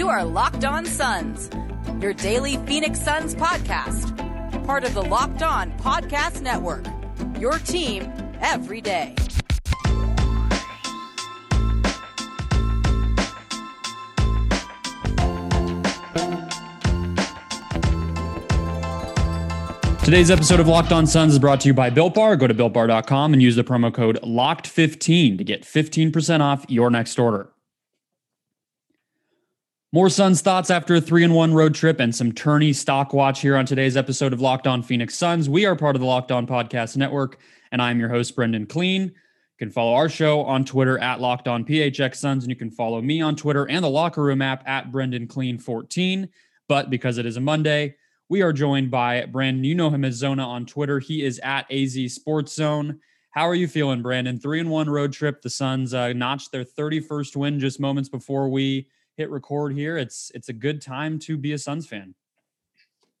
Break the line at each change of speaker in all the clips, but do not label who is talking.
You are Locked On Suns, your daily Phoenix Suns podcast, part of the Locked On Podcast Network. Your team every day.
Today's episode of Locked On Suns is brought to you by Built Bar. Go to builtbar.com and use the promo code LOCKED15 to get 15% off your next order. More Suns thoughts after a three and one road trip and some tourney stock watch here on today's episode of Locked On Phoenix Suns. We are part of the Locked On Podcast Network, and I'm your host, Brendon Kleen. You can follow our show on Twitter at Locked On PHX Suns, and you can follow me on Twitter and the Locker Room app at Brendon Kleen 14. But because it is a Monday, we are joined by Brandon. You know him as Zona on Twitter. He is at AZ Sports Zone. How are you feeling, Brandon? Three and one road trip. The Suns uh, notched their 31st win just moments before we hit record here. It's it's a good time to be a Suns fan.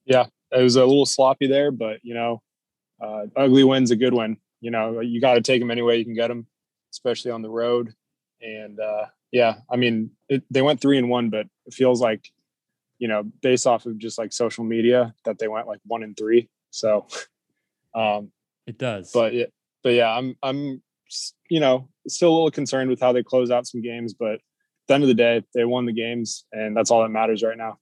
Yeah, it was a little sloppy there, but you know, uh, ugly win's a good win. You know, you got to take them any way you can get them, especially on the road. And uh, yeah, I mean, it, they went three and one, but it feels like you know, based off of just like social media that they went like one and three. So,
um, it does.
But yeah, but yeah, I'm I'm you know still a little concerned with how they close out some games, but the end of the day, they won the games, and that's all that matters right now.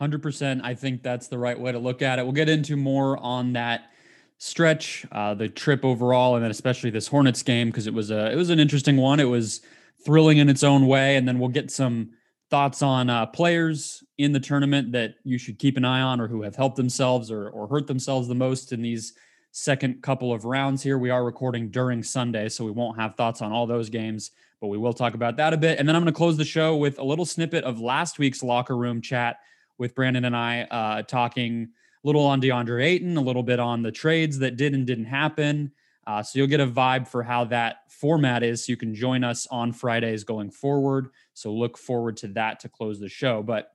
100%. I think that's the right way to look at it. We'll get into more on that stretch, uh, the trip overall, and then especially this Hornets game because it was a it was an interesting one. It was thrilling in its own way, and then we'll get some thoughts on uh, players in the tournament that you should keep an eye on or who have helped themselves or, or hurt themselves the most in these second couple of rounds here. We are recording during Sunday, so we won't have thoughts on all those games, but we will talk about that a bit. And then I'm going to close the show with a little snippet of last week's locker room chat with Brandon and I uh, talking a little on DeAndre Ayton, a little bit on the trades that did and didn't happen. Uh, so you'll get a vibe for how that format is. So you can join us on Fridays going forward. So look forward to that to close the show. But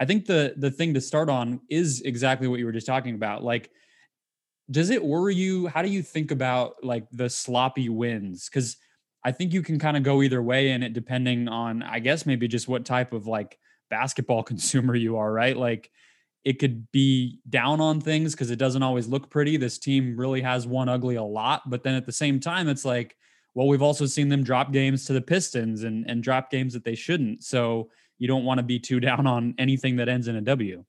I think the the thing to start on is exactly what you were just talking about. Like, does it worry you? How do you think about like the sloppy wins? Because I think you can kind of go either way in it, depending on, I guess, maybe just what type of like basketball consumer you are, right? Like it could be down on things because it doesn't always look pretty. This team really has won ugly a lot, but then at the same time, it's like, well, we've also seen them drop games to the Pistons and and drop games that they shouldn't. So you don't want to be too down on anything that ends in a W.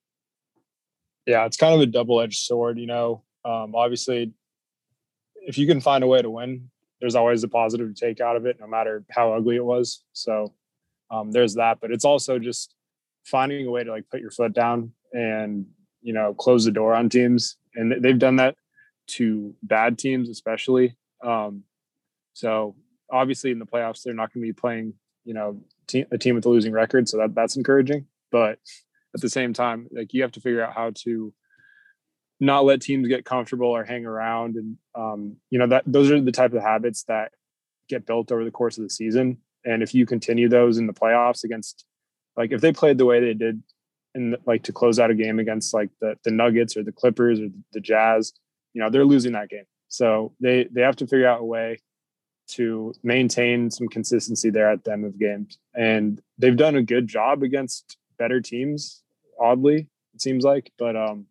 Yeah, it's kind of a double edged sword. You know, um, obviously, if you can find a way to win, there's always a positive to take out of it, no matter how ugly it was. So um, there's that, but it's also just finding a way to like put your foot down and you know close the door on teams, and they've done that to bad teams especially. Um, so obviously in the playoffs they're not going to be playing you know a team with a losing record, so that that's encouraging. But at the same time, like you have to figure out how to not let teams get comfortable or hang around and um, you know that those are the type of habits that get built over the course of the season and if you continue those in the playoffs against like if they played the way they did and like to close out a game against like the the Nuggets or the Clippers or the Jazz, you know, they're losing that game. So they they have to figure out a way to maintain some consistency there at the end of games. And they've done a good job against better teams, oddly, it seems like. But um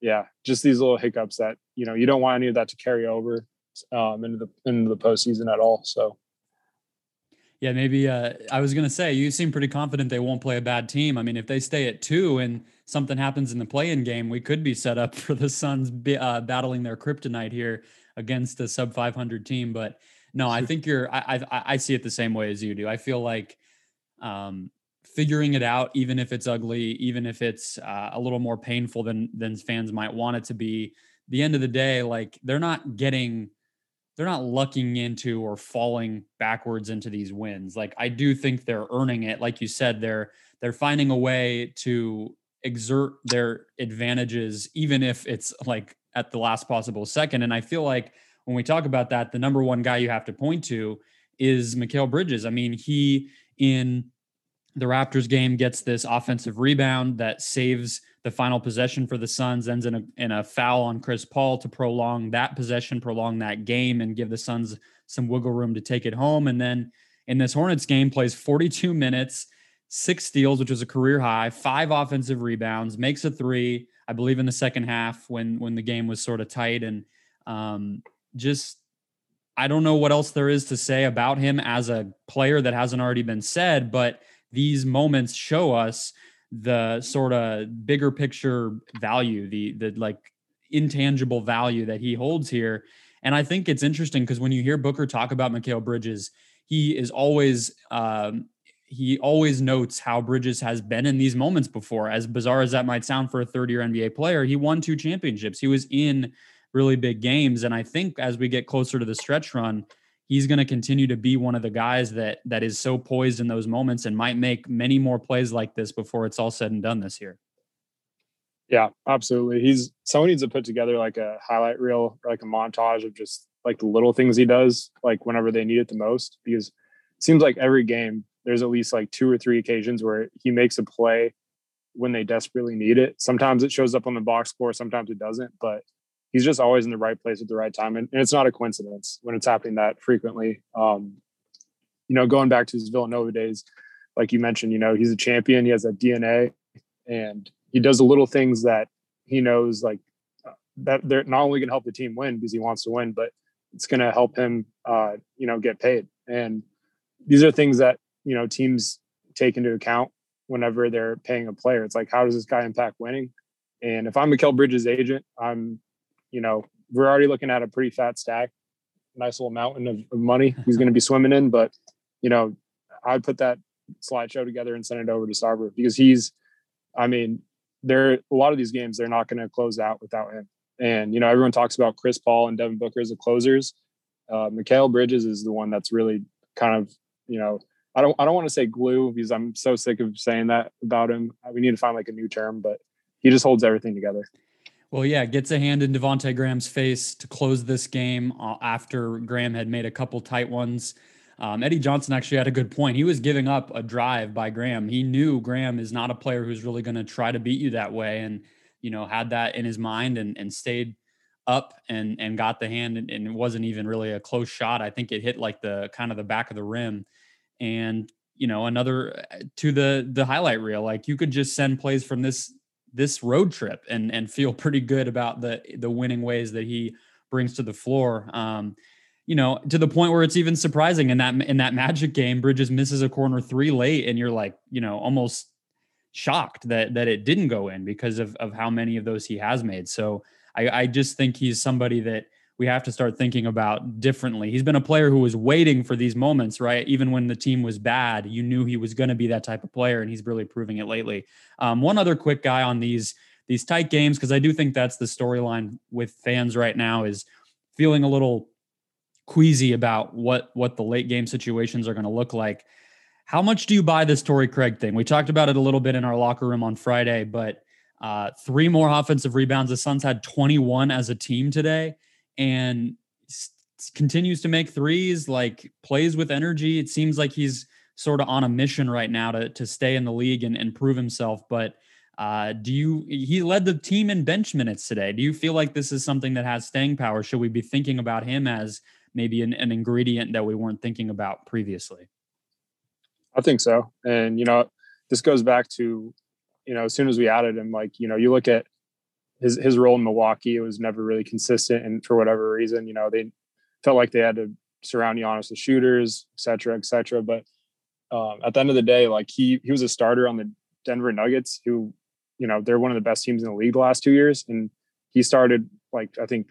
yeah, just these little hiccups that, you know, you don't want any of that to carry over um into the into the postseason at all. So
yeah, maybe uh, I was going to say you seem pretty confident they won't play a bad team. I mean, if they stay at two and something happens in the play-in game, we could be set up for the Suns uh, battling their kryptonite here against a sub 500 team. But no, I think you're. I, I, I see it the same way as you do. I feel like um, figuring it out, even if it's ugly, even if it's uh, a little more painful than than fans might want it to be. The end of the day, like they're not getting they're not lucking into or falling backwards into these wins. Like I do think they're earning it. Like you said, they're they're finding a way to exert their advantages, even if it's like at the last possible second. And I feel like when we talk about that, the number one guy you have to point to is Mikal Bridges. I mean, he in the Raptors game gets this offensive rebound that saves the final possession for the Suns, ends in a, in a foul on Chris Paul to prolong that possession, prolong that game, and give the Suns some wiggle room to take it home. And then in this Hornets game, plays 42 minutes, six steals, which was a career high, five offensive rebounds, makes a three, I believe, in the second half when when the game was sort of tight, and um, just I don't know what else there is to say about him as a player that hasn't already been said, but these moments show us the sort of bigger picture value, the the like intangible value that he holds here. And I think it's interesting because when you hear Booker talk about Mikal Bridges, he is always um, he always notes how Bridges has been in these moments before. As bizarre as that might sound for a third year NBA player, he won two championships. He was in really big games. And I think as we get closer to the stretch run, he's going to continue to be one of the guys that that is so poised in those moments and might make many more plays like this before it's all said and done this year.
Yeah, absolutely. He's someone needs to put together like a highlight reel like a montage of just like the little things he does, like whenever they need it the most. Because it seems like every game there's at least like two or three occasions where he makes a play when they desperately need it. Sometimes it shows up on the box score, sometimes it doesn't, but he's just always in the right place at the right time. And, and it's not a coincidence when it's happening that frequently. Um, you know, going back to his Villanova days, like you mentioned, you know, he's a champion, he has that DNA and he does the little things that he knows like uh, that they're not only going to help the team win because he wants to win, but it's going to help him, uh, you know, get paid. And these are things that, you know, teams take into account whenever they're paying a player. It's like, how does this guy impact winning? And if I'm Mikal Bridges' agent, I'm you know, we're already looking at a pretty fat stack, nice little mountain of, of money he's going to be swimming in. But, you know, I'd put that slideshow together and send it over to Sarver because he's, I mean, there are a lot of these games they're not going to close out without him. And you know, everyone talks about Chris Paul and Devin Booker as the closers. Uh, Mikal Bridges is the one that's really kind of, you know, I don't I don't want to say glue because I'm so sick of saying that about him. We need to find like a new term, but he just holds everything together.
Well, yeah, gets a hand in Devonte Graham's face to close this game uh, after Graham had made a couple tight ones. Um, Eddie Johnson actually had a good point. He was giving up a drive by Graham. He knew Graham is not a player who's really going to try to beat you that way, and you know had that in his mind and and stayed up and and got the hand, and, and it wasn't even really a close shot. I think it hit like the kind of the back of the rim, and you know another uh, to the the highlight reel. Like you could just send plays from this this road trip and and feel pretty good about the the winning ways that he brings to the floor. Um, you know, to the point where it's even surprising in that in that Magic game, Bridges misses a corner three late, and you're like, you know, almost shocked that that it didn't go in because of of how many of those he has made. So I, I just think he's somebody that we have to start thinking about differently. He's been a player who was waiting for these moments, right? Even when the team was bad, you knew he was going to be that type of player, and he's really proving it lately. Um, one other quick guy on these these tight games, because I do think that's the storyline with fans right now is feeling a little queasy about what what the late game situations are going to look like. How much do you buy this Torrey Craig thing? We talked about it a little bit in our locker room on Friday, but uh, three more offensive rebounds. The Suns had 21 as a team today and continues to make threes, like plays with energy. It seems like he's sort of on a mission right now to to stay in the league and, and prove himself. But uh, do you he led the team in bench minutes today? Do you feel like this is something that has staying power? Should we be thinking about him as maybe an, an ingredient that we weren't thinking about previously?
I think so. And you know, this goes back to, you know, as soon as we added him, like, you know, you look at his his role in Milwaukee was never really consistent, and for whatever reason, you know, they felt like they had to surround Giannis with shooters, et cetera, et cetera. But um, at the end of the day, like he he was a starter on the Denver Nuggets, who you know they're one of the best teams in the league the last two years, and he started like I think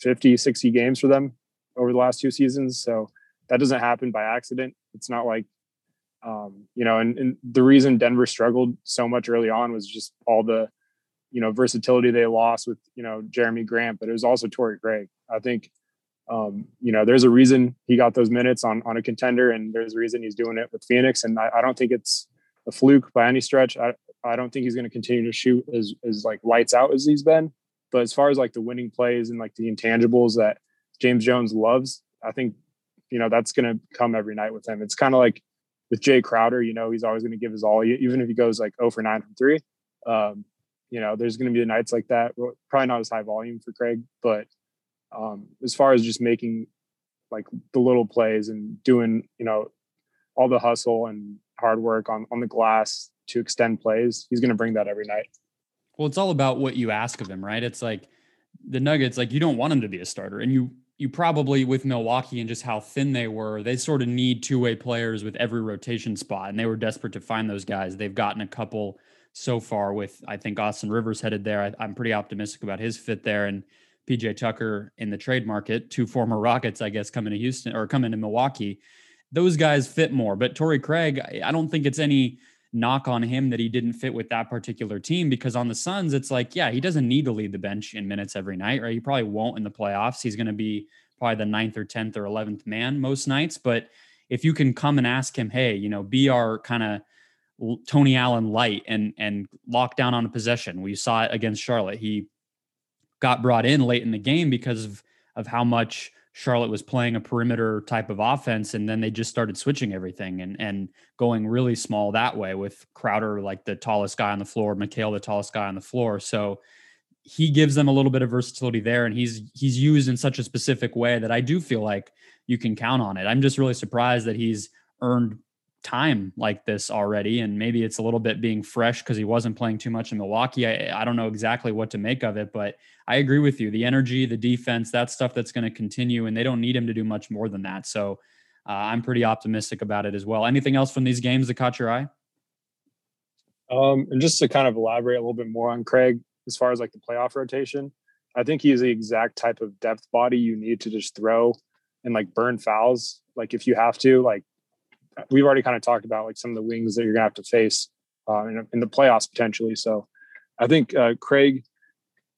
50, 60 games for them over the last two seasons. So that doesn't happen by accident. It's not like um, you know, and, and the reason Denver struggled so much early on was just all the you know versatility they lost with you know Jerami Grant, but it was also Torrey Craig. I think um, you know there's a reason he got those minutes on on a contender, and there's a reason he's doing it with Phoenix. And I, I don't think it's a fluke by any stretch. I I don't think he's going to continue to shoot as as like lights out as he's been. But as far as like the winning plays and like the intangibles that James Jones loves, I think you know that's going to come every night with him. It's kind of like with Jay Crowder, you know, he's always going to give his all, even if he goes like 0 for 9 from three. Um, you know, there's going to be nights like that. Probably not as high volume for Craig, but um, as far as just making like the little plays and doing, you know, all the hustle and hard work on on the glass to extend plays. He's going to bring that every night.
Well, it's all about what you ask of him, right? It's like the Nuggets, like you don't want him to be a starter, and you you probably with Milwaukee and just how thin they were, they sort of need two way players with every rotation spot, and they were desperate to find those guys. They've gotten a couple so far with I think Austin Rivers headed there. I, I'm pretty optimistic about his fit there, and PJ Tucker in the trade market, two former Rockets, I guess, coming to Houston or coming to Milwaukee. Those guys fit more, but Torrey Craig, I don't think it's any knock on him that he didn't fit with that particular team because on the Suns, it's like, yeah, he doesn't need to lead the bench in minutes every night, right? He probably won't in the playoffs. He's going to be probably the ninth or 10th or 11th man most nights. But if you can come and ask him, hey, you know, be our kind of Tony Allen light and and lock down on a possession. We saw it against Charlotte. He got brought in late in the game because of of how much Charlotte was playing a perimeter type of offense, and then they just started switching everything and and going really small that way with Crowder like the tallest guy on the floor, Mikal the tallest guy on the floor. So he gives them a little bit of versatility there, and he's he's used in such a specific way that I do feel like you can count on it. I'm just really surprised that he's earned time like this already, and maybe it's a little bit being fresh because he wasn't playing too much in Milwaukee. I, I don't know exactly what to make of it, but I agree with you. The energy, the defense, that stuff that's going to continue, and they don't need him to do much more than that. So uh, I'm pretty optimistic about it as well. Anything else from these games that caught your eye?
Um, and just to kind of elaborate a little bit more on Craig, as far as like the playoff rotation, I think he's the exact type of depth body you need to just throw and like burn fouls. Like if you have to, like we've already kind of talked about like some of the wings that you're gonna have to face uh, in, in, the playoffs potentially. So I think uh, Craig,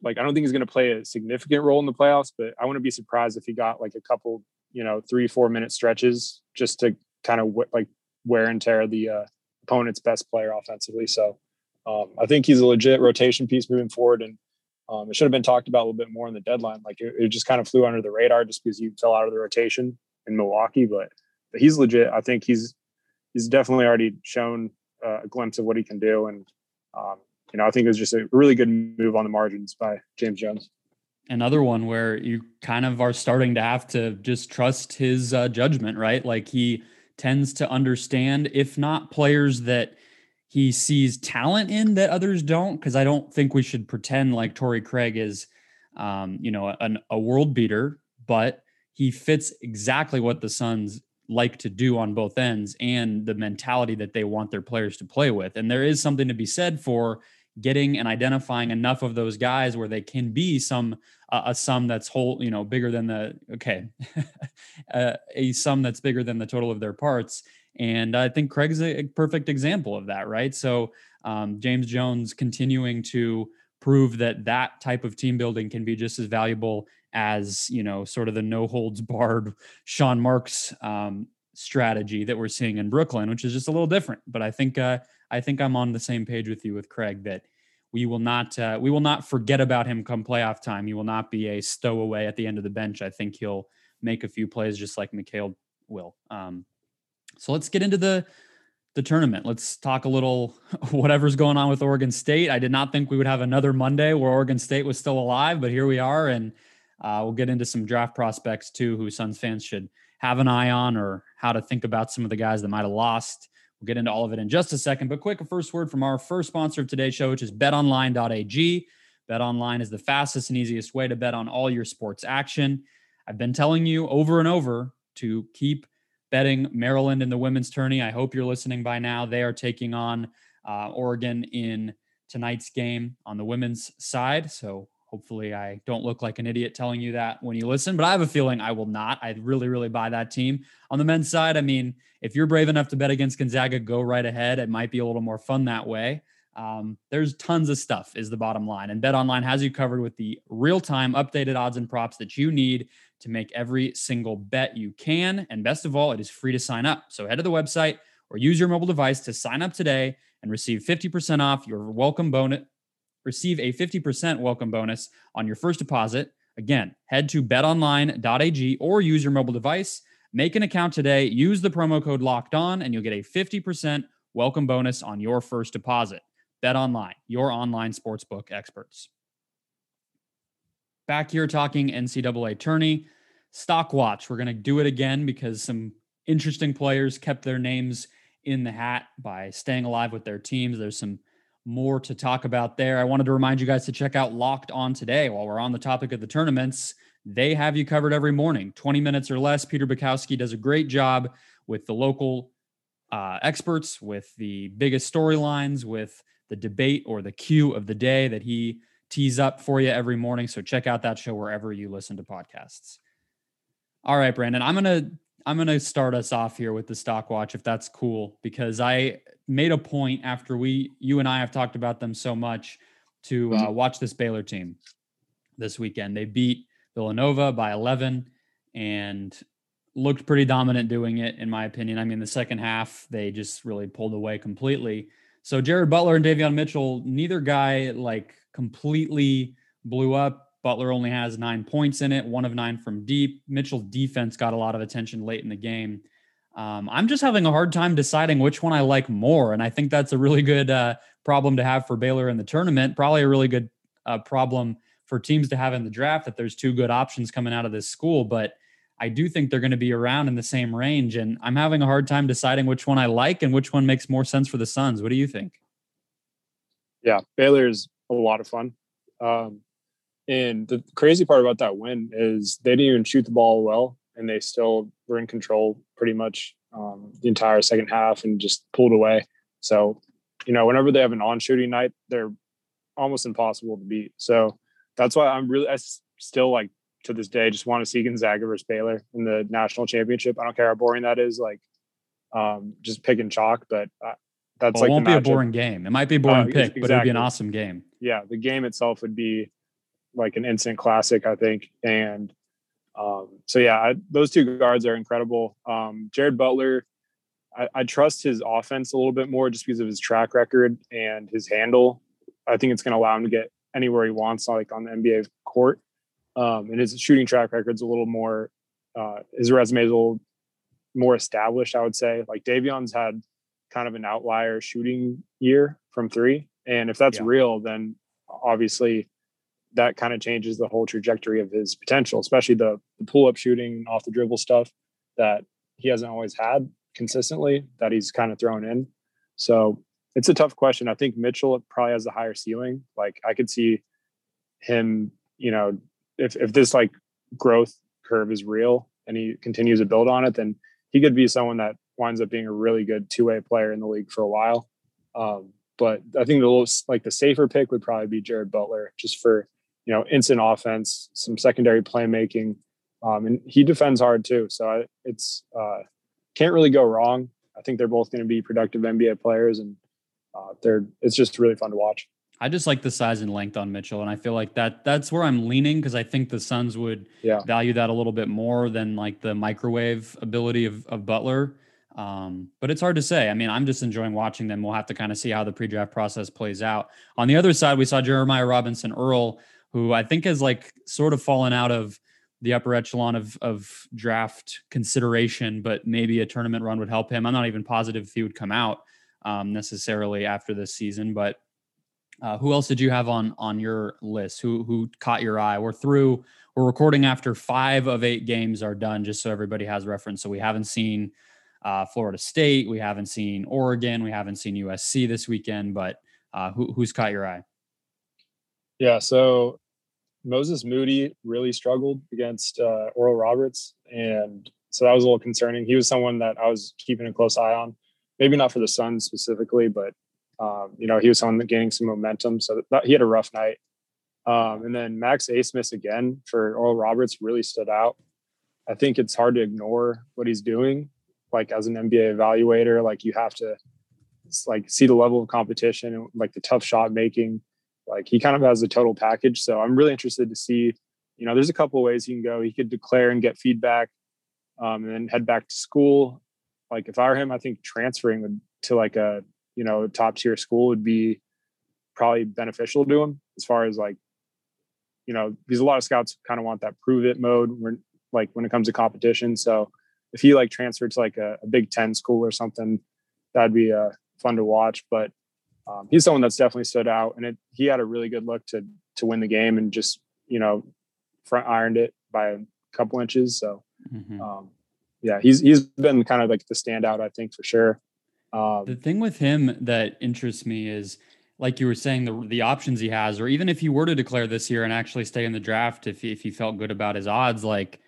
like I don't think he's gonna play a significant role in the playoffs, but I wouldn't be surprised if he got like a couple, you know, three four minute stretches just to kind of w- like wear and tear the uh, opponent's best player offensively. So um, I think he's a legit rotation piece moving forward, and um, it should have been talked about a little bit more in the deadline. Like it, it, just kind of flew under the radar just because you fell out of the rotation in Milwaukee, but he's legit. I think he's he's definitely already shown uh, a glimpse of what he can do, and um, you know I think it was just a really good move on the margins by James Jones.
Another one where you kind of are starting to have to just trust his uh, judgment, right? Like he tends to understand, if not players that he sees talent in that others don't. Because I don't think we should pretend like Torrey Craig is, um, you know, an, a world beater, but he fits exactly what the Suns like to do on both ends and the mentality that they want their players to play with. And there is something to be said for getting and identifying enough of those guys where they can be some uh, a sum that's whole, you know, bigger than the okay, uh, a sum that's bigger than the total of their parts. And I think Craig's a, perfect example of that, right? So um, James Jones continuing to prove that that type of team building can be just as valuable as you know sort of the no holds barred Sean Marks um, strategy that we're seeing in Brooklyn, which is just a little different. But I think uh, I think I'm on the same page with you with Craig that we will not uh, we will not forget about him come playoff time. He will not be a stowaway at the end of the bench. I think he'll make a few plays just like Mikal will. Um, so let's get into the the tournament. Let's talk a little whatever's going on with Oregon State. I did not think we would have another Monday where Oregon State was still alive, but here we are and uh, we'll get into some draft prospects too, who Suns fans should have an eye on, or how to think about some of the guys that might have lost. We'll get into all of it in just a second. But quick, a first word from our first sponsor of today's show, which is BetOnline.ag. BetOnline is the fastest and easiest way to bet on all your sports action. I've been telling you over and over to keep betting Maryland in the women's tourney. I hope you're listening by now. They are taking on uh, Oregon in tonight's game on the women's side. So Hopefully, I don't look like an idiot telling you that when you listen, but I have a feeling I will not. I really, really buy that team. On the men's side, I mean, if you're brave enough to bet against Gonzaga, go right ahead. It might be a little more fun that way. Um, there's tons of stuff, is the bottom line. And Bet Online has you covered with the real time updated odds and props that you need to make every single bet you can. And best of all, it is free to sign up. So head to the website or use your mobile device to sign up today and receive 50% off your welcome bonus receive a 50% welcome bonus on your first deposit. Again, head to betonline.ag or use your mobile device. Make an account today, use the promo code locked on, and you'll get a 50% welcome bonus on your first deposit. Bet online, your online sportsbook experts. Back here talking NCAA tourney. Stock watch. We're going to do it again because some interesting players kept their names in the hat by staying alive with their teams. There's some more to talk about there. I wanted to remind you guys to check out Locked On today while we're on the topic of the tournaments. They have you covered every morning, 20 minutes or less. Peter Bukowski does a great job with the local uh, experts, with the biggest storylines, with the debate or the cue of the day that he tees up for you every morning. So check out that show wherever you listen to podcasts. All right, Brandon, I'm gonna I'm gonna start us off here with the stock watch if that's cool because I made a point after we you and I have talked about them so much to uh, mm-hmm. watch this Baylor team this weekend. They beat Villanova by 11 and looked pretty dominant doing it, in my opinion. I mean, the second half, they just really pulled away completely. So Jared Butler and Davion Mitchell, neither guy like completely blew up. Butler only has nine points in it, one of nine from deep. Mitchell's defense got a lot of attention late in the game. Um, I'm just having a hard time deciding which one I like more. And I think that's a really good uh, problem to have for Baylor in the tournament. Probably a really good uh, problem for teams to have in the draft that there's two good options coming out of this school. But I do think they're going to be around in the same range. And I'm having a hard time deciding which one I like and which one makes more sense for the Suns. What do you think?
Yeah, Baylor is a lot of fun. Um, and the crazy part about that win is they didn't even shoot the ball well, and they still were in control pretty much um, the entire second half and just pulled away. So, you know, whenever they have an on shooting night, they're almost impossible to beat. So that's why I'm really, I still like to this day, just want to see Gonzaga versus Baylor in the national championship. I don't care how boring that is, like um, just picking chalk, but uh, that's well, like
it won't be a boring game. It might be a boring uh, pick, exactly. but it'd be an awesome game.
Yeah, the game itself would be like an instant classic, I think. And um, so yeah, I, those two guards are incredible. Um, Jared Butler, I, I, trust his offense a little bit more just because of his track record and his handle. I think it's going to allow him to get anywhere he wants, like on the NBA court. Um, and his shooting track record's a little more. Uh, his resume is a little more established, I would say. Like Davion's had kind of an outlier shooting year from three, and if that's yeah. real, then obviously that kind of changes the whole trajectory of his potential, especially the, the pull up shooting off the dribble stuff that he hasn't always had consistently that he's kind of thrown in. So it's a tough question. I think Mitchell probably has a higher ceiling. Like I could see him, you know, if if this like growth curve is real and he continues to build on it, then he could be someone that winds up being a really good two way player in the league for a while. Um, but I think the most like the safer pick would probably be Jared Butler, just for you know instant offense, some secondary playmaking, um, and he defends hard too. So I, it's uh, can't really go wrong. I think they're both going to be productive NBA players, and uh, they're it's just really fun to watch.
I just like the size and length on Mitchell, and I feel like that that's where I'm leaning because I think the Suns would yeah. value that a little bit more than like the microwave ability of, of Butler. Um, but it's hard to say. I mean, I'm just enjoying watching them. We'll have to kind of see how the pre-draft process plays out. On the other side, we saw Jeremiah Robinson Earl, who I think has like sort of fallen out of the upper echelon of of draft consideration, but maybe a tournament run would help him. I'm not even positive if he would come out um, necessarily after this season, but uh, who else did you have on on your list? Who who caught your eye? We're through. We're recording after five of eight games are done, just so everybody has reference. So we haven't seen uh, Florida State, we haven't seen Oregon, we haven't seen USC this weekend. But uh, who, who's caught your eye?
Yeah, so Moses Moody really struggled against uh, Oral Roberts, and so that was a little concerning. He was someone that I was keeping a close eye on. Maybe not for the Suns specifically, but um, you know, he was someone that gaining some momentum. So that, he had a rough night. Um, and then Max Abmas again for Oral Roberts really stood out. I think it's hard to ignore what he's doing. Like as an NBA evaluator, like you have to like see the level of competition and like the tough shot making. Like he kind of has a total package. So I'm really interested to see. You know, there's a couple ways he can go. He could declare and get feedback, um, and then head back to school. Like if I were him, I think transferring to like a you know top tier school would be probably beneficial to him as far as like you know because a lot of scouts kind of want that prove it mode when like when it comes to competition so if he like transferred to like a, a big 10 school or something that'd be uh, fun to watch but um, he's someone that's definitely stood out and it, he had a really good look to to win the game and just you know front ironed it by a couple inches so mm-hmm. um, yeah he's he's been kind of like the standout i think for sure Um,
the thing with him that interests me is, like you were saying, the the options he has, or even if he were to declare this year and actually stay in the draft, if he, if he felt good about his odds, like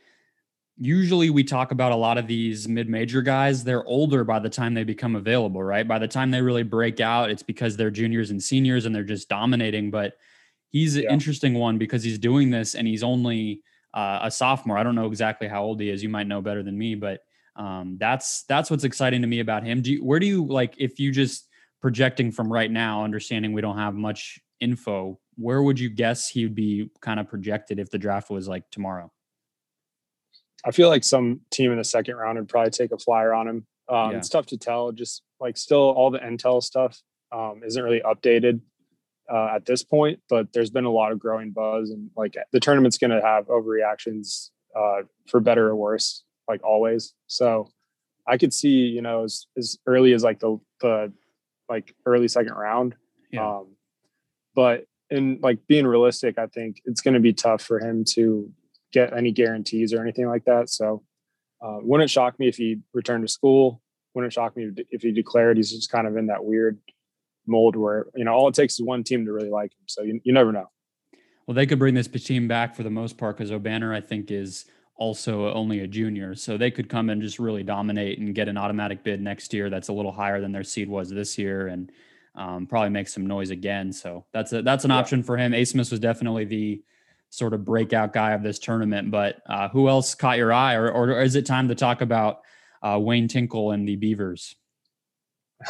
usually we talk about a lot of these mid-major guys. They're older by the time they become available right? By the time they really break out it's because they're juniors and seniors and they're just dominating. But he's an interesting one because he's doing this and he's only uh, a sophomore. I don't know exactly how old he is. You might know better than me but um, that's that's what's exciting to me about him. Do you, where do you like if you just projecting from right now understanding we don't have much info where would you guess he would be kind of projected if the draft was like tomorrow
I feel like some team in the second round would probably take a flyer on him. Um, yeah. It's tough to tell. Just like still, all the intel stuff um, isn't really updated uh, at this point. But there's been a lot of growing buzz, and like the tournament's going to have overreactions uh, for better or worse, like always. So I could see, you know, as, as early as like the the like early second round. Yeah. Um, but in like being realistic, I think it's going to be tough for him to get any guarantees or anything like that. So uh, wouldn't shock me if he returned to school. Wouldn't shock me if he declared he's just kind of in that weird mold where you know all it takes is one team to really like him. So you, you never know.
Well, they could bring this team back for the most part because Obanor, I think, is also only a junior, so they could come and just really dominate and get an automatic bid next year. That's a little higher than their seed was this year, and um, probably make some noise again. So that's a that's an yeah. option for him. Abmas was definitely the sort of breakout guy of this tournament. But uh, who else caught your eye, or, or is it time to talk about uh, Wayne Tinkle and the Beavers?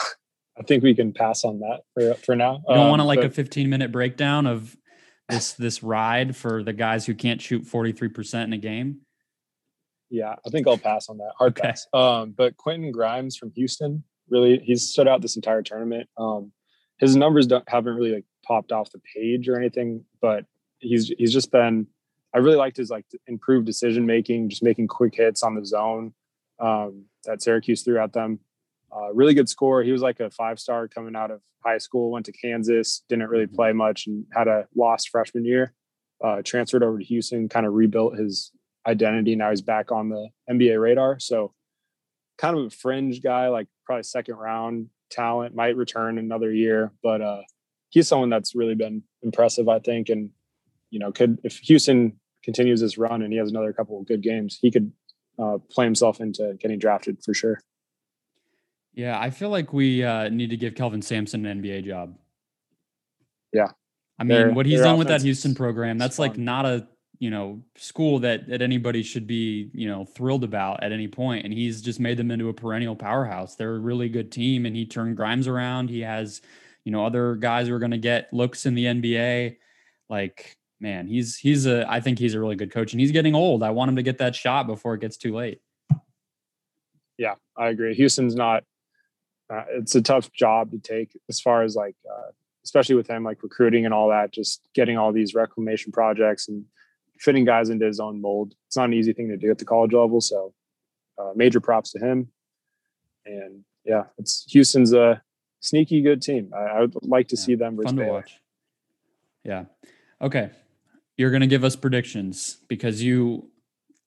I think we can pass on that for for now.
You don't um, want to like but, a 15 minute breakdown of this this ride for the guys who can't shoot 43 percent in a game.
Yeah, I think I'll pass on that. Hard okay. pass. Um, but Quentin Grimes from Houston, really, he's stood out this entire tournament. Um, his numbers don't haven't really like popped off the page or anything, but he's he's just been I really liked his like improved decision making, just making quick hits on the zone um, that Syracuse threw at them. Uh, really good score. He was like a five star coming out of high school. Went to Kansas, didn't really play much, and had a lost freshman year. Uh, transferred over to Houston, kind of rebuilt his identity. Now he's back on the NBA radar. So, kind of a fringe guy, like probably second round talent, might return another year, but uh, he's someone that's really been impressive, I think, and you know, could if Houston continues this run and he has another couple of good games, he could uh, play himself into getting drafted for sure.
Yeah, I feel like we uh, need to give Kelvin Sampson an NBA job.
Yeah,
I mean, what he's done with that Houston program, that's like not a you know school that that anybody should be you know thrilled about at any point, and he's just made them into a perennial powerhouse. They're a really good team, and he turned Grimes around. He has you know other guys who are going to get looks in the NBA. Like man, he's he's a I think he's a really good coach and he's getting old. I want him to get that shot before it gets too late.
Yeah, I agree. Houston's not uh, it's a tough job to take as far as like uh, especially with him like recruiting and all that just getting all these reclamation projects and fitting guys into his own mold. It's not an easy thing to do at the college level, so uh, major props to him. And yeah, it's Houston's a sneaky good team. I, I would like to yeah, see them versus fun to Baylor. watch.
Yeah. Okay you're going to give us predictions because you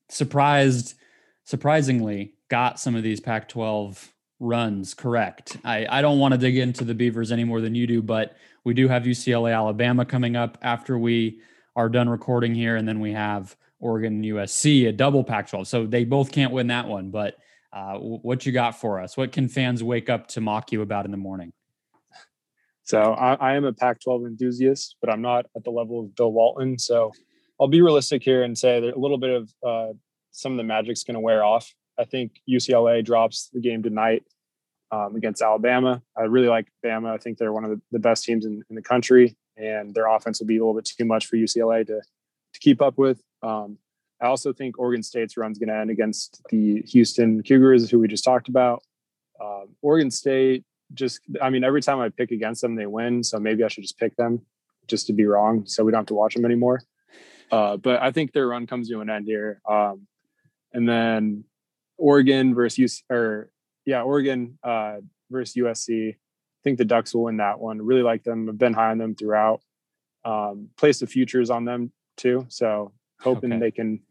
surprised surprisingly got some of these Pac 12 runs correct. I, I don't want to dig into the Beavers any more than you do, but we do have UCLA Alabama coming up after we are done recording here. And then we have Oregon USC, a double Pac 12. So they both can't win that one. But uh, what you got for us? What can fans wake up to mock you about in the morning?
So I, I am a Pac-12 enthusiast, but I'm not at the level of Bill Walton. So I'll be realistic here and say that a little bit of uh, some of the magic's going to wear off. I think UCLA drops the game tonight um, against Alabama. I really like Bama. I think they're one of the, the best teams in, in, the country, and their offense will be a little bit too much for UCLA to to keep up with. Um, I also think Oregon State's run's going to end against the Houston Cougars, who we just talked about. Um, Oregon State just I mean, every time I pick against them, they win. So maybe I should just pick them just to be wrong, so we don't have to watch them anymore. Uh, but I think their run comes to an end here. Um, and then Oregon versus UC, or yeah, Oregon uh, versus USC. I think the Ducks will win that one. Really like them. I've been high on them throughout. Um, placed the futures on them too. So hoping okay. they can,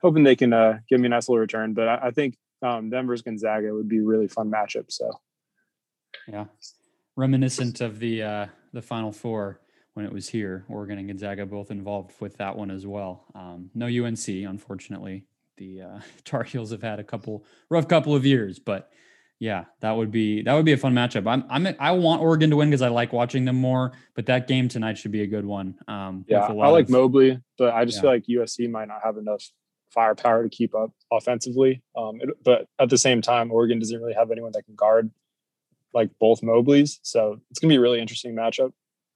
hoping they can uh, give me a nice little return. But I, I think um, Denver's Gonzaga would be a really fun matchup. So
Yeah, reminiscent of the uh, the Final Four when it was here. Oregon and Gonzaga both involved with that one as well. Um, no UNC, unfortunately. The uh, Tar Heels have had a couple rough couple of years, but yeah, that would be that would be a fun matchup. I'm I'm I want Oregon to win because I like watching them more, but that game tonight should be a good one. Um,
yeah, I like of, Mobley, but I just yeah. feel like USC might not have enough firepower to keep up offensively. Um, it, but at the same time, Oregon doesn't really have anyone that can guard like both Mobleys, so it's gonna be a really interesting matchup.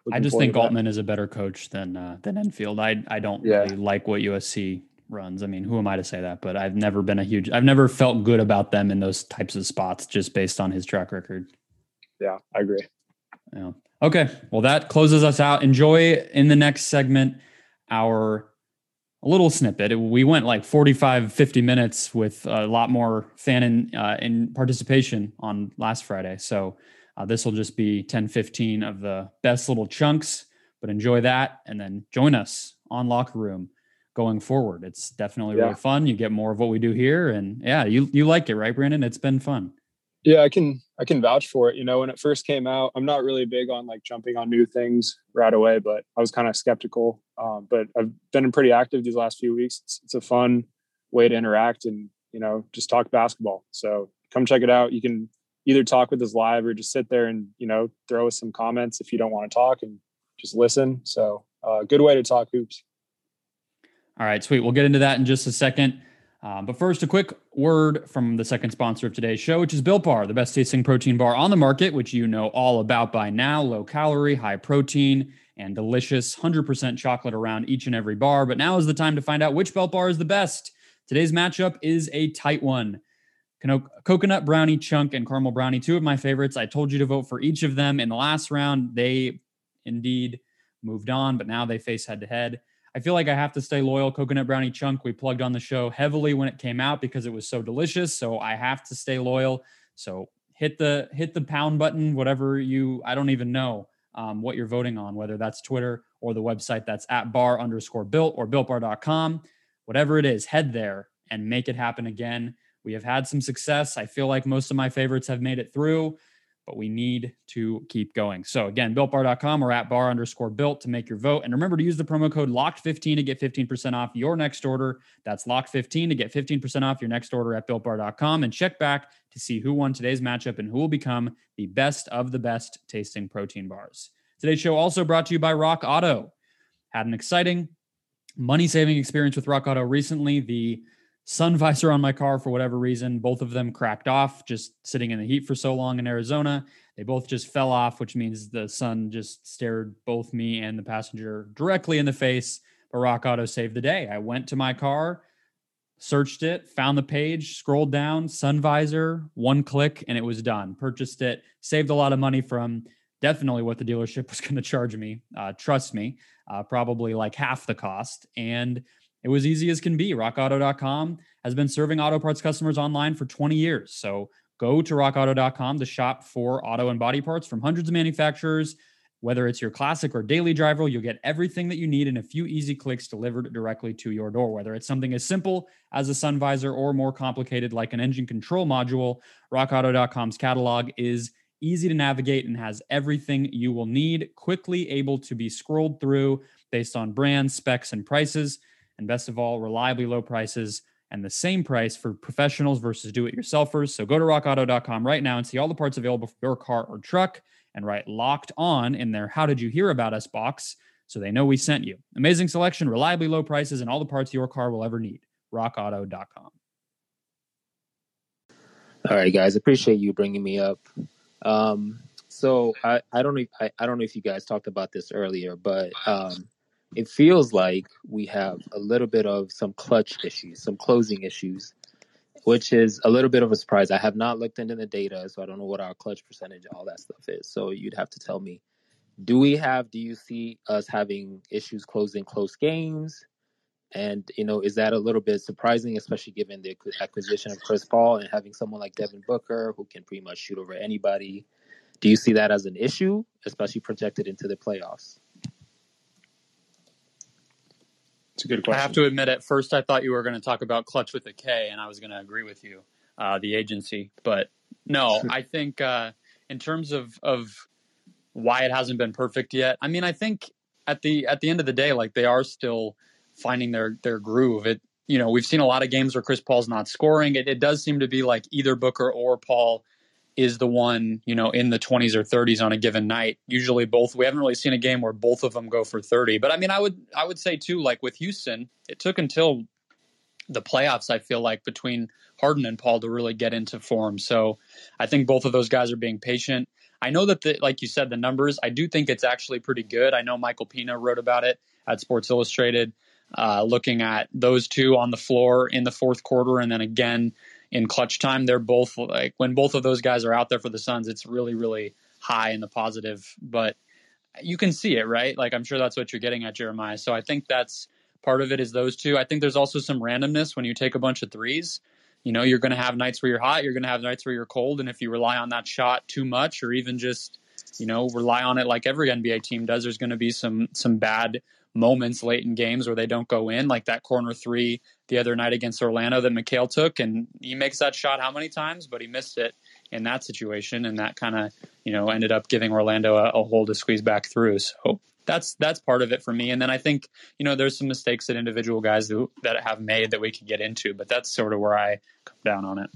Looking I just think Altman is a better coach than uh, than Enfield. I I don't yeah. really like what USC runs. I mean, who am I to say that? But I've never been a huge. I've never felt good about them in those types of spots just based on his track record.
Yeah, I agree.
Yeah. Okay. Well, that closes us out. Enjoy in the next segment our a little snippet. We went like 45, 50 minutes with a lot more fan in, uh, in participation on last Friday. So uh, this will just be 10, 15 of the best little chunks, but enjoy that. And then join us on Locker Room going forward. It's definitely yeah. really fun. You get more of what we do here. And yeah, you, you like it, right, Brandon? It's been fun.
Yeah, I can I can vouch for it. You know, when it first came out, I'm not really big on like jumping on new things right away, but I was kind of skeptical. Um, but I've been pretty active these last few weeks. It's, it's, a fun way to interact and you know just talk basketball. So come check it out. You can either talk with us live or just sit there and you know throw us some comments if you don't want to talk and just listen. So uh, good way to talk hoops.
All right, sweet. We'll get into that in just a second. Um, but first, a quick word from the second sponsor of today's show, which is Built Bar, the best tasting protein bar on the market, which you know all about by now. Low calorie, high protein, and delicious 100% chocolate around each and every bar. But now is the time to find out which Built Bar is the best. Today's matchup is a tight one. Coconut brownie chunk and caramel brownie, two of my favorites. I told you to vote for each of them in the last round. They indeed moved on, but now they face head to head. I feel like I have to stay loyal. Coconut brownie chunk we plugged on the show heavily when it came out because it was so delicious. So I have to stay loyal. So hit the hit the pound button, whatever you. I don't even know um, what you're voting on, whether that's Twitter or the website that's at bar underscore built or builtbar.com. Whatever it is, head there and make it happen again. We have had some success. I feel like most of my favorites have made it through but we need to keep going. So again, builtbar.com or at bar underscore built to make your vote. And remember to use the promo code locked15 to get 15% off your next order. That's locked15 to get 15% off your next order at builtbar.com and check back to see who won today's matchup and who will become the best of the best tasting protein bars. Today's show also brought to you by Rock Auto. Had an exciting money saving experience with Rock Auto recently. The sun visor on my car for whatever reason. Both of them cracked off just sitting in the heat for so long in Arizona. They both just fell off, which means the sun just stared both me and the passenger directly in the face. But Rock Auto saved the day. I went to my car, searched it, found the page, scrolled down, sun visor, one click, and it was done. Purchased it, saved a lot of money from definitely what the dealership was going to charge me. Uh, trust me, uh, probably like half the cost. And it was easy as can be. RockAuto.com has been serving auto parts customers online for 20 years. So go to rockauto.com to shop for auto and body parts from hundreds of manufacturers. Whether it's your classic or daily driver, you'll get everything that you need in a few easy clicks delivered directly to your door. Whether it's something as simple as a sun visor or more complicated like an engine control module, rockauto.com's catalog is easy to navigate and has everything you will need, quickly able to be scrolled through based on brands, specs, and prices and best of all, reliably low prices and the same price for professionals versus do it yourselfers. So go to rockauto.com right now and see all the parts available for your car or truck and write locked on in their How Did You Hear About Us box so they know we sent you. Amazing selection, reliably low prices, and all the parts your car will ever need. RockAuto.com.
All right, guys, appreciate you bringing me up. Um, so I, I don't know if, I, I don't know if you guys talked about this earlier, but um, it feels like we have a little bit of some clutch issues, some closing issues, which is a little bit of a surprise. I have not looked into the data, so I don't know what our clutch percentage, all that stuff is. So you'd have to tell me. Do we have, do you see us having issues closing close games? And, you know, is that a little bit surprising, especially given the acquisition of Chris Paul and having someone like Devin Booker who can pretty much shoot over anybody? Do you see that as an issue, especially projected into the playoffs?
It's a good question.
I have to admit, at first I thought you were going to talk about Clutch with a K, and I was going to agree with you, uh, the agency. But no, I think uh, in terms of of why it hasn't been perfect yet. I mean, I think at the at the end of the day, like they are still finding their their groove. It you know we've seen a lot of games where Chris Paul's not scoring. It, it does seem to be like either Booker or Paul is the one you know in the 20s or 30s on a given night. Usually both. We haven't really seen a game where both of them go for 30. But I mean, I would I would say too, like with Houston, it took until the playoffs. I feel like between Harden and Paul to really get into form. So I think both of those guys are being patient. I know that, the, like you said, the numbers, I do think it's actually pretty good. I know Michael Pina wrote about it at Sports Illustrated, uh, looking at those two on the floor in the fourth quarter and then again in clutch time. They're both like, when both of those guys are out there for the Suns, it's really, really high in the positive. But you can see it, right? Like, I'm sure that's what you're getting at, Jeremiah. So I think that's part of it is those two. I think there's also some randomness when you take a bunch of threes you know you're going to have nights where you're hot you're going to have nights where you're cold and if you rely on that shot too much or even just you know rely on it like every nba team does there's going to be some some bad moments late in games where they don't go in like that corner three the other night against orlando that Mikal took and he makes that shot how many times but he missed it in that situation and that kind of you know ended up giving orlando a, a hole to squeeze back through so that's that's part of it for me. And then I think you know there's some mistakes that individual guys who, that have made that we could get into, but that's sort of where I come down on it.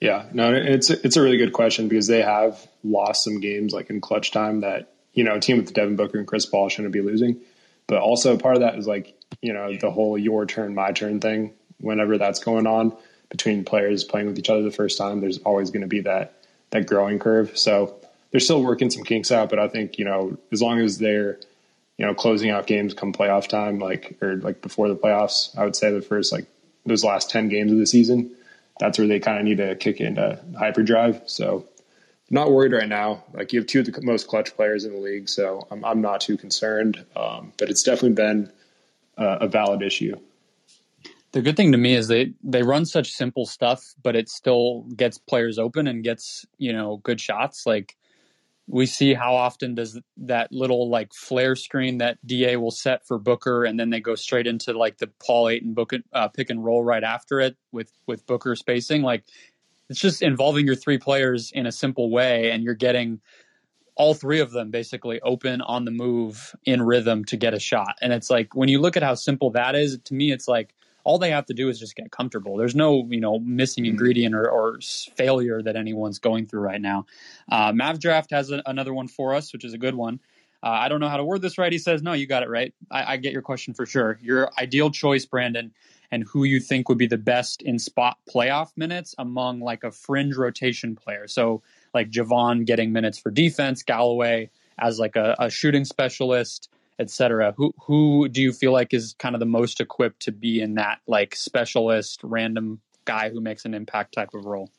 Yeah, no, it's it's a really good question because they have lost some games like in clutch time that you know a team with Devin Booker and Chris Paul shouldn't be losing. But also part of that is like you know the whole your turn my turn thing. Whenever that's going on between players playing with each other the first time, there's always going to be that that growing curve. So they're still working some kinks out, but I think you know as long as they're you know closing out games come playoff time, like or like before the playoffs, I would say the first like those last ten games of the season, that's where they kind of need to kick into hyperdrive. So not worried right now. Like you have two of the most clutch players in the league, so I'm, I'm not too concerned. Um, but it's definitely been uh, a valid issue.
The good thing to me is they they run such simple stuff, but it still gets players open and gets you know good shots. Like we see how often does that little like flare screen that Da will set for Booker, and then they go straight into like the Paul Ayton book uh, pick and roll right after it with with Booker spacing. Like it's just involving your three players in a simple way, and you're getting all three of them basically open on the move in rhythm to get a shot. And it's like when you look at how simple that is, to me, it's like all they have to do is just get comfortable. There's no, you know, missing mm-hmm. ingredient or, or failure that anyone's going through right now. Uh, Mav Draft has a, another one for us, which is a good one. Uh, I don't know how to word this right. He says, no, you got it right. I, I get your question for sure. Your ideal choice, Brandon, and who you think would be the best in spot playoff minutes among like a fringe rotation player. So like Jevon getting minutes for defense, Galloway as like a, a shooting specialist, etc. Who who do you feel like is kind of the most equipped to be in that like specialist random guy who makes an impact type of role?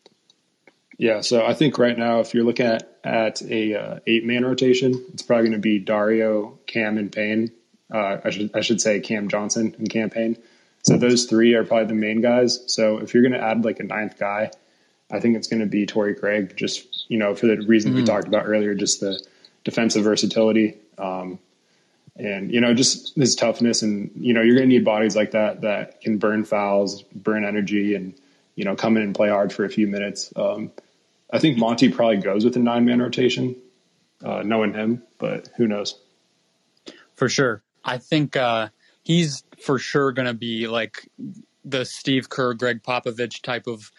Yeah, so I think right now, if you're looking at at a uh, eight man rotation, it's probably going to be Dario, Cam, and Payne. Uh, I should I should say Cam Johnson and Cam Payne. So those three are probably the main guys. So if you're going to add like a ninth guy, I think it's going to be Torrey Craig. Just you know for the reasons mm. we talked about earlier, just the defensive versatility. Um, and you know just this toughness and you know you're going to need bodies like that that can burn fouls burn energy and you know come in and play hard for a few minutes um, i think monty probably goes with a nine man rotation uh, knowing him but who knows
for sure i think uh, he's for sure going to be like the steve kerr Gregg popovich type of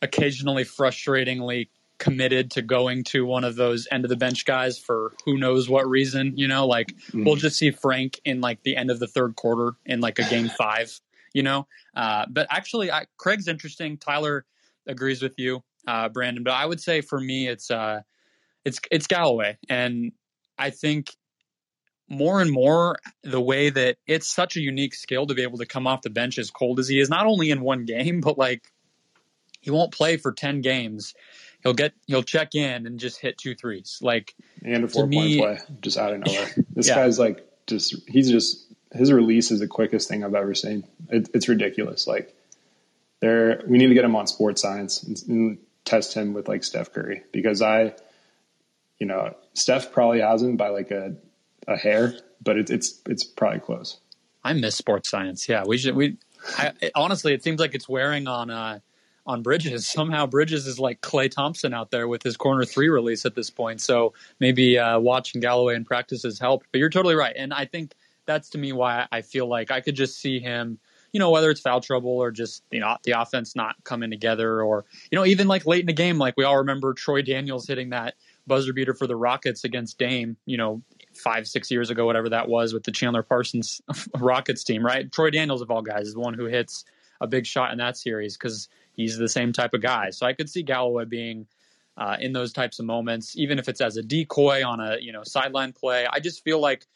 occasionally frustratingly committed to going to one of those end of the bench guys for who knows what reason. You know, like mm. we'll just see Frank in like the end of the third quarter in like a game five. You know, uh, but actually, I, Craig's interesting. Tyler agrees with you, uh, Brandon. But I would say for me, it's uh, it's it's Galloway, and I think more and more the way that it's such a unique skill to be able to come off the bench as cold as he is, not only in one game, but like he won't play for 10 games he'll get he'll check in and just hit two threes. Like
and a four point play just out of nowhere. This yeah. guy's like just he's just his release is the quickest thing I've ever seen. It, it's ridiculous. Like there, we need to get him on sports science and, and test him with like Steph Curry because I, you know, Steph probably has him by like a a hair, but it's it's it's probably close.
I miss sports science. Yeah, we should. We I, honestly, it seems like it's wearing on uh, on Bridges. Somehow Bridges is like Klay Thompson out there with his corner three release at this point. So maybe uh, watching Galloway in practice has helped. But you're totally right, and I think that's to me why I feel like I could just see him. You know, whether it's foul trouble or just you know the offense not coming together, or you know even like late in the game, like we all remember Troy Daniels hitting that buzzer beater for the Rockets against Dame. You know, five six years ago, whatever that was, with the Chandler Parsons Rockets team, right? Troy Daniels of all guys is the one who hits a big shot in that series because he's the same type of guy. So I could see Galloway being uh, in those types of moments, even if it's as a decoy on a you know sideline play. I just feel like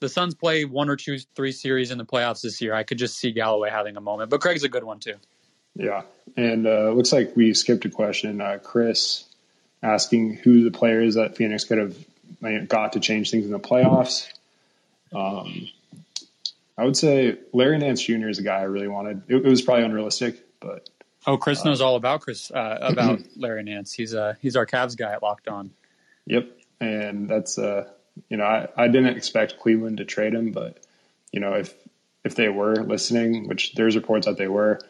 the Suns play one or two, three series in the playoffs this year. I could just see Galloway having a moment, but Craig's a good one too.
Yeah, and uh, looks like we skipped a question. Uh, Chris asking who the players that Phoenix could have got to change things in the playoffs. Um, I would say Larry Nance Jr. is a guy I really wanted. It, it was probably unrealistic, but
oh, Chris uh, knows all about Chris uh, about Larry Nance. He's uh he's our Cavs guy at Locked On.
Yep, and that's uh you know I, I didn't expect Cleveland to trade him, but you know if if they were listening, which there's reports that they were,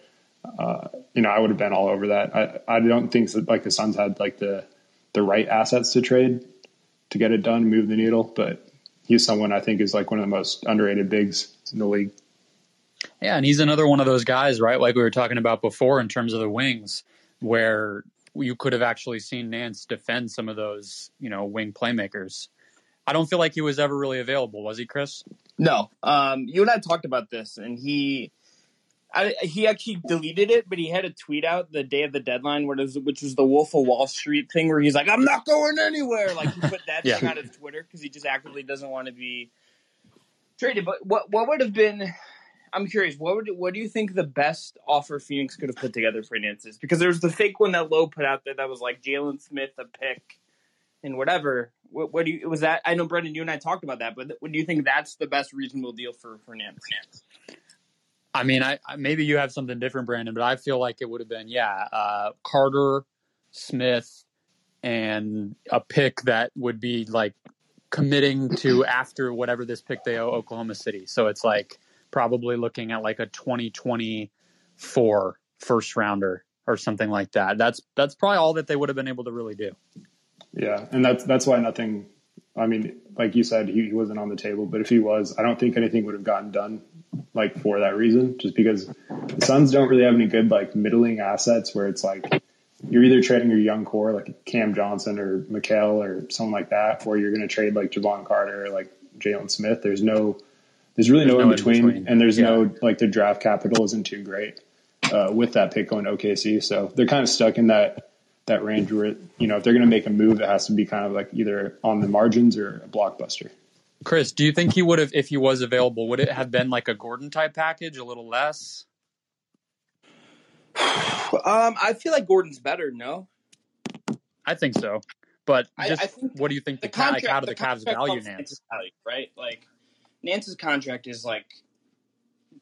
uh, you know I would have been all over that. I I don't think that like the Suns had like the the right assets to trade to get it done, move the needle, but he's someone I think is like one of the most underrated bigs in the league.
Yeah, and he's another one of those guys, right? Like we were talking about before in terms of the wings, where you could have actually seen Nance defend some of those, you know, wing playmakers. I don't feel like he was ever really available, was he, Chris?
No. Um, you and I talked about this, and he I, he actually deleted it, but he had a tweet out the day of the deadline, where was, which was the Wolf of Wall Street thing, where he's like, "I'm not going anywhere." Like he put that yeah. thing on his Twitter because he just actively doesn't want to be traded. But what what would have been? I'm curious. What would what do you think the best offer Phoenix could have put together for Nance is? Because was the fake one that Lowe put out there that was like Jalen Smith a pick and whatever. What, what do you was that? I know Brendan, you and I talked about that, but what do you think that's the best reasonable deal for for Nance?
I mean, I, maybe you have something different, Brandon, but I feel like it would have been yeah, uh, Carter, Smith, and a pick that would be like committing to after whatever this pick they owe Oklahoma City. So it's like probably looking at like a 2024 first rounder or something like that. That's that's probably all that they would have been able to really do.
Yeah, and that's that's why nothing. I mean, like you said, he, he wasn't on the table, but if he was, I don't think anything would have gotten done like for that reason, just because the Suns don't really have any good like middling assets where it's like you're either trading your young core like Cam Johnson or Mikal or someone like that, or you're going to trade like Jevon Carter or like Jalen Smith. There's no, there's really there's no, no, in, between, in between, and there's yeah. no like the draft capital isn't too great uh, with that pick going to OKC, so they're kind of stuck in that that range where you know if they're going to make a move, it has to be kind of like either on the margins or a blockbuster.
Chris, do you think he would have, if he was available, would it have been like a Gordon type package, a little less?
Um, I feel like Gordon's better. No,
I think so. But just, I, I think what do you think the, the contract, like how do the, the Cavs value Nance?
Value, right, like Nance's contract is like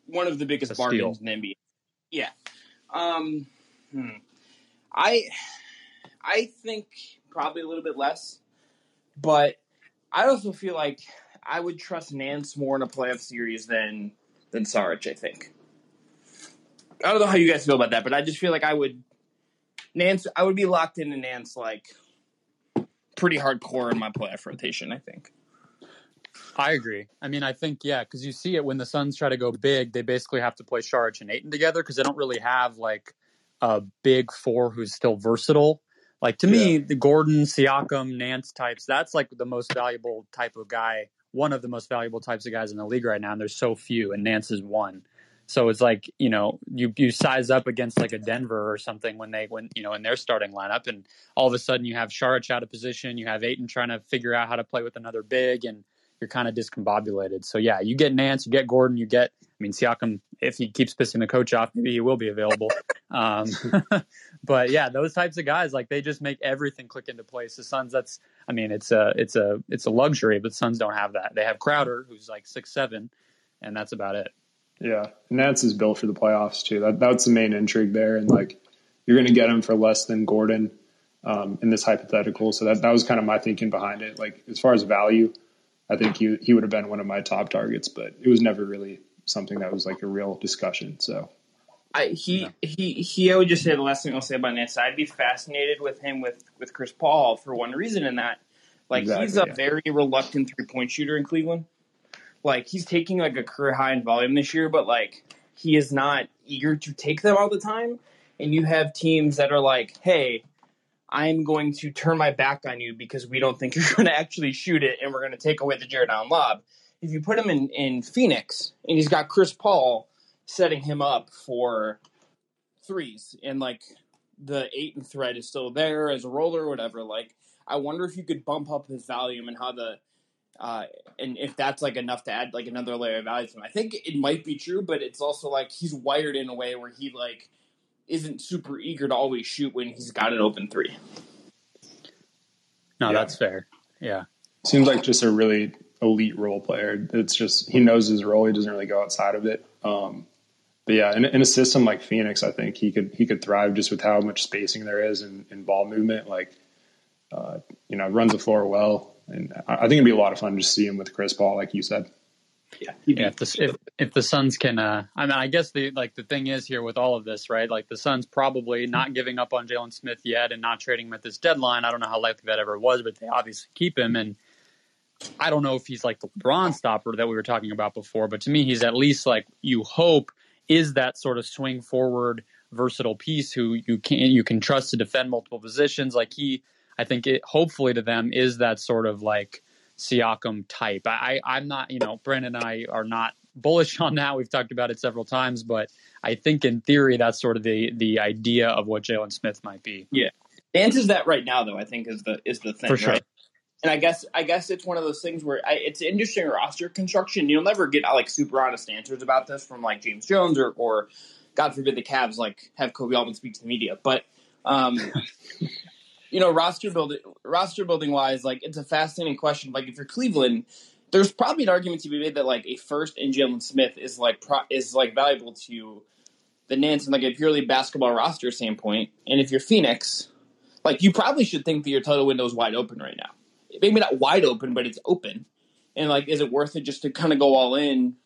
one of the biggest bargains in the NBA. Yeah. Um, hmm. I I think probably a little bit less, but I also feel like I would trust Nance more in a playoff series than than Saric. I think. I don't know how you guys feel about that, but I just feel like I would Nance. I would be locked into Nance like pretty hardcore in my playoff rotation. I think.
I agree. I mean, I think yeah, because you see it when the Suns try to go big, they basically have to play Saric and Ayton together because they don't really have like a big four who's still versatile. Like to yeah. me, the Gordon, Siakam, Nance types, that's like the most valuable type of guy, one of the most valuable types of guys in the league right now. And there's so few, and Nance is one. So it's like, you know, you, you size up against like a Denver or something when they when you know in their starting lineup and all of a sudden you have Saric out of position, you have Ayton trying to figure out how to play with another big and you're kind of discombobulated. So yeah, you get Nance, you get Gordon, you get. I mean, Siakam, if he keeps pissing the coach off, maybe he will be available. Um, but yeah, those types of guys, like they just make everything click into place. The Suns, that's, I mean, it's a, it's a, it's a luxury, but Suns don't have that. They have Crowder, who's like six seven, and that's about it.
Yeah, Nance is built for the playoffs too. That that's the main intrigue there, and like you're going to get him for less than Gordon um, in this hypothetical. So that that was kind of my thinking behind it. Like as far as value I think he he would have been one of my top targets, but it was never really something that was like a real discussion. So
I, he he he. I would just say the last thing I'll say about Nance. I'd be fascinated with him with with Chris Paul for one reason, in that like
Exactly,
he's a
yeah.
very reluctant three point shooter in Cleveland. Like he's taking like a career high in volume this year, but like he is not eager to take them all the time. And you have teams that are like, hey. I'm going to turn my back on you because we don't think you're going to actually shoot it, and we're going to take away the Jarrett Allen lob. If you put him in, in Phoenix and he's got Chris Paul setting him up for threes, and like the eight and thread is still there as a roller or whatever, like I wonder if you could bump up his volume and how the uh, and if that's like enough to add like another layer of value to him. I think it might be true, but it's also like he's wired in a way where he like isn't super eager to always shoot when he's got an open three.
No,
Yeah.
that's fair. Yeah.
Seems like just a really elite role player. It's just he knows his role. He doesn't really go outside of it. Um, but yeah, in, in a system like Phoenix, I think he could he could thrive just with how much spacing there is and, in ball movement. Like, uh, you know, runs the floor well, and I, I think it'd be a lot of fun to see him with Chris Paul, like you said.
Yeah,
Yeah, if the if, if the Suns can, uh, I mean, I guess the like the thing is here with all of this, right? Like the Suns probably not giving up on Jalen Smith yet and not trading him at this deadline. I don't know how likely that ever was, but they obviously keep him, and I don't know if he's like the LeBron stopper that we were talking about before, but to me, he's at least like you hope is that sort of swing forward, versatile piece who you can you can trust to defend multiple positions. Like he, I think it hopefully to them is that sort of like Siakam type. I, I I'm not, you know, Brandon and I are not bullish on that. We've talked about it several times, but I think in theory that's sort of the the idea of what Jalen Smith might be.
Nance is that right now, though. I think is the is the thing
For sure.
right? And I guess I guess it's one of those things where I, it's interesting roster construction. You'll never get like super honest answers about this from like James Jones or or God forbid the Cavs like have Koby Altman speak to the media. But um, you know, roster building roster building wise, like it's a fascinating question. Like if you're Cleveland, there's probably an argument to be made that like a first in Jalen Smith is like pro, is like valuable to the Nance in like a purely basketball roster standpoint. And if you're Phoenix, like you probably should think that your title window is wide open right now. Maybe not wide open, but it's open. And like, is it worth it just to kind of go all in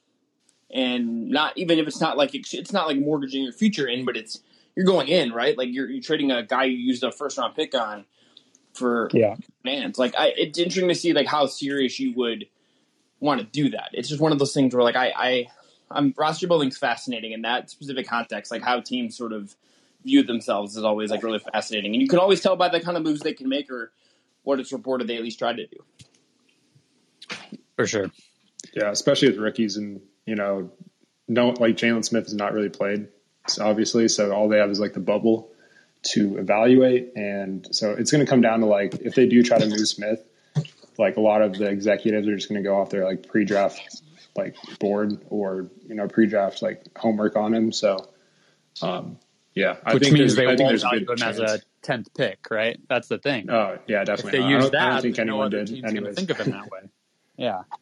and not even if it's not like it's not like mortgaging your future in, but it's you're going in right. Like you're you're trading a guy you used a first round pick on for
Yeah,
Nance. Like I, it's interesting to see like how serious you would want to do that. It's just one of those things where like I, I I'm roster building's fascinating in that specific context, like how teams sort of view themselves is always like really fascinating, and you can always tell by the kind of moves they can make or what it's reported they at least tried to do.
For sure.
yeah, especially with rookies and you know, no like Jalen Smith has not really played, so obviously. So all they have is like the bubble to evaluate, and so it's going to come down to like if they do try to move Smith, like a lot of the executives are just going to go off their like pre-draft like board or you know pre-draft like homework on him. So, um, yeah, I
Which
think
means they
I
won't value him as a tenth pick, right? That's the thing.
Oh yeah,
if
definitely.
they use
I don't,
that,
I don't think
then no
anyone did. Anyways,
think of him that way. Yeah.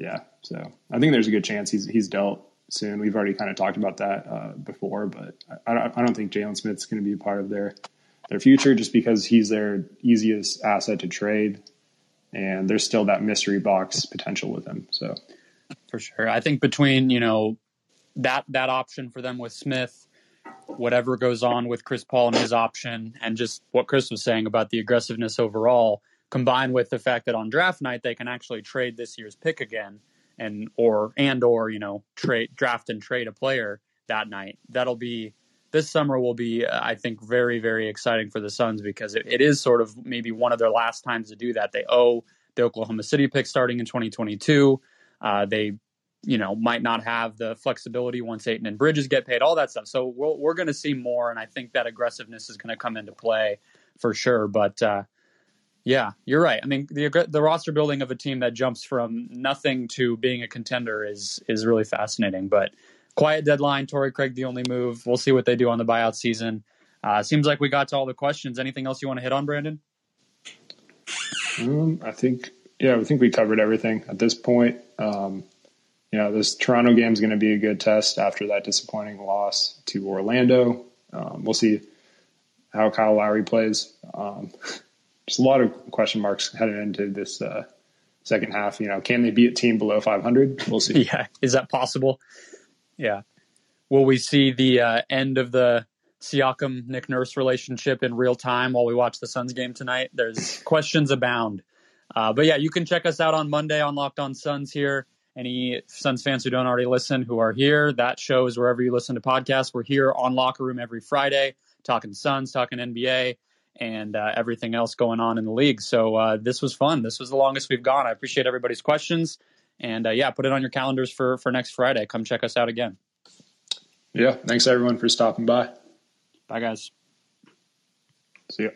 Yeah, so I think there's a good chance he's he's dealt soon. We've already kind of talked about that uh, before, but I, I don't- think Jalen Smith's going to be a part of their their future just because he's their easiest asset to trade, and there's still that mystery box potential with him. So
for sure. I think between you know that that option for them with Smith, whatever goes on with Chris Paul and his option, and just what Chris was saying about the aggressiveness overall, combined with the fact that on draft night they can actually trade this year's pick again, and or and or you know trade draft and trade a player that night. That'll be this summer will be uh, I think very very exciting for the Suns because it, it is sort of maybe one of their last times to do that. They owe the Oklahoma City pick starting in 2022. Uh, they, you know, might not have the flexibility once Ayton and Bridges get paid, all that stuff. So we're, we're going to see more, and I think that aggressiveness is going to come into play for sure. But uh, yeah, you're right. I mean, the the roster building of a team that jumps from nothing to being a contender is is really fascinating. But quiet deadline, Torrey Craig the only move. We'll see what they do on the buyout season. Uh, seems like we got to all the questions. Anything else you want to hit on, Brandon?
um, I think yeah, I think we covered everything at this point. Um, you know, this Toronto game is going to be a good test after that disappointing loss to Orlando. Um, we'll see how Kyle Lowry plays. Um, just a lot of question marks heading into this uh, second half. You know, can they beat a team below 500? We'll see.
Yeah, is that possible? Yeah. will we see the uh, end of the Siakam Nick Nurse relationship in real time while we watch the Suns game tonight? There's questions abound. Uh, but yeah, you can check us out on Monday on Locked On Suns here. Any Suns fans who don't already listen who are here, that show is wherever you listen to podcasts. We're here on Locker Room every Friday, talking Suns, talking NBA, and uh, everything else going on in the league. So uh, this was fun. This was the longest we've gone. I appreciate everybody's questions. And uh, yeah, put it on your calendars for, for next Friday. Come check us out again.
Yeah. Thanks everyone for stopping by.
Bye, guys.
See ya.